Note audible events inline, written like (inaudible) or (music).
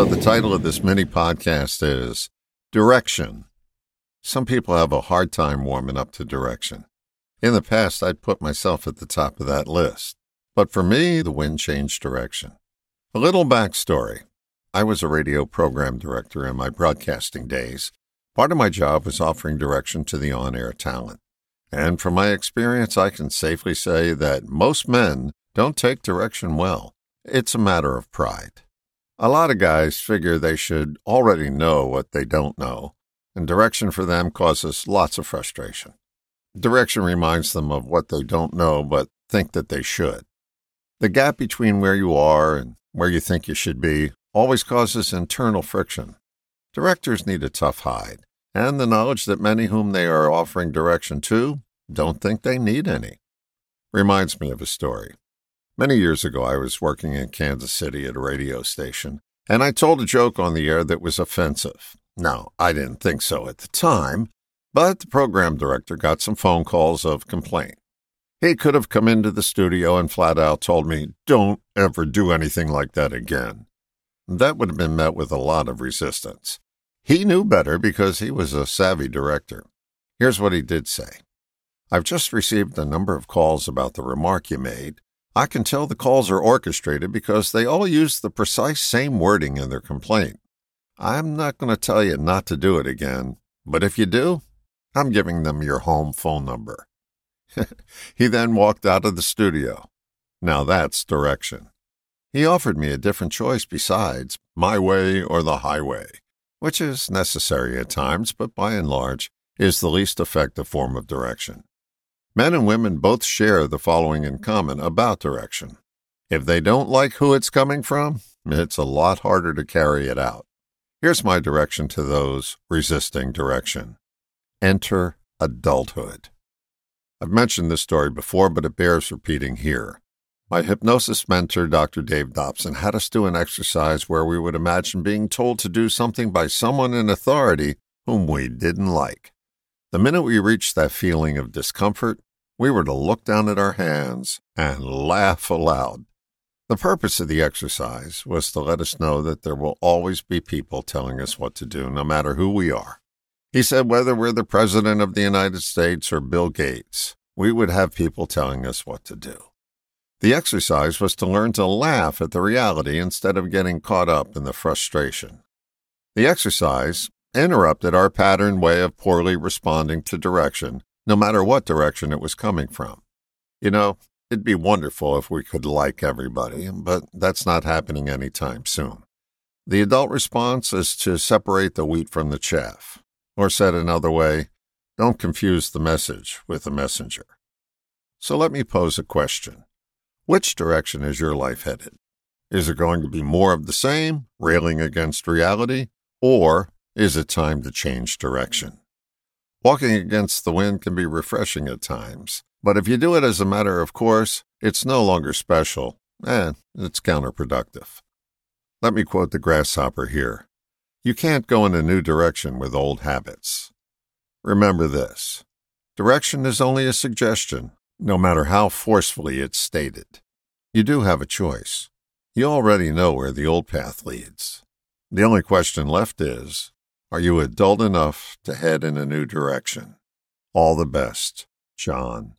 So, the title of this mini podcast is Direction. Some people have a hard time warming up to direction. In the past, I'd put myself at the top of that list. But for me, the wind changed direction. A little backstory I was a radio program director in my broadcasting days. Part of my job was offering direction to the on air talent. And from my experience, I can safely say that most men don't take direction well. It's a matter of pride. A lot of guys figure they should already know what they don't know, and direction for them causes lots of frustration. Direction reminds them of what they don't know but think that they should. The gap between where you are and where you think you should be always causes internal friction. Directors need a tough hide, and the knowledge that many whom they are offering direction to don't think they need any. Reminds me of a story. Many years ago, I was working in Kansas City at a radio station, and I told a joke on the air that was offensive. Now, I didn't think so at the time, but the program director got some phone calls of complaint. He could have come into the studio and flat out told me, Don't ever do anything like that again. That would have been met with a lot of resistance. He knew better because he was a savvy director. Here's what he did say I've just received a number of calls about the remark you made. I can tell the calls are orchestrated because they all use the precise same wording in their complaint. I'm not going to tell you not to do it again, but if you do, I'm giving them your home phone number. (laughs) he then walked out of the studio. Now that's direction. He offered me a different choice besides my way or the highway, which is necessary at times, but by and large is the least effective form of direction. Men and women both share the following in common about direction. If they don't like who it's coming from, it's a lot harder to carry it out. Here's my direction to those resisting direction enter adulthood. I've mentioned this story before, but it bears repeating here. My hypnosis mentor, Dr. Dave Dobson, had us do an exercise where we would imagine being told to do something by someone in authority whom we didn't like. The minute we reached that feeling of discomfort, we were to look down at our hands and laugh aloud. The purpose of the exercise was to let us know that there will always be people telling us what to do, no matter who we are. He said whether we're the President of the United States or Bill Gates, we would have people telling us what to do. The exercise was to learn to laugh at the reality instead of getting caught up in the frustration. The exercise interrupted our patterned way of poorly responding to direction, no matter what direction it was coming from. You know, it'd be wonderful if we could like everybody, but that's not happening anytime soon. The adult response is to separate the wheat from the chaff, or said another way, don't confuse the message with the messenger. So let me pose a question. Which direction is your life headed? Is it going to be more of the same, railing against reality, or is it time to change direction? Walking against the wind can be refreshing at times, but if you do it as a matter of course, it's no longer special, and it's counterproductive. Let me quote the grasshopper here You can't go in a new direction with old habits. Remember this direction is only a suggestion, no matter how forcefully it's stated. You do have a choice. You already know where the old path leads. The only question left is Are you adult enough to head in a new direction? All the best, John.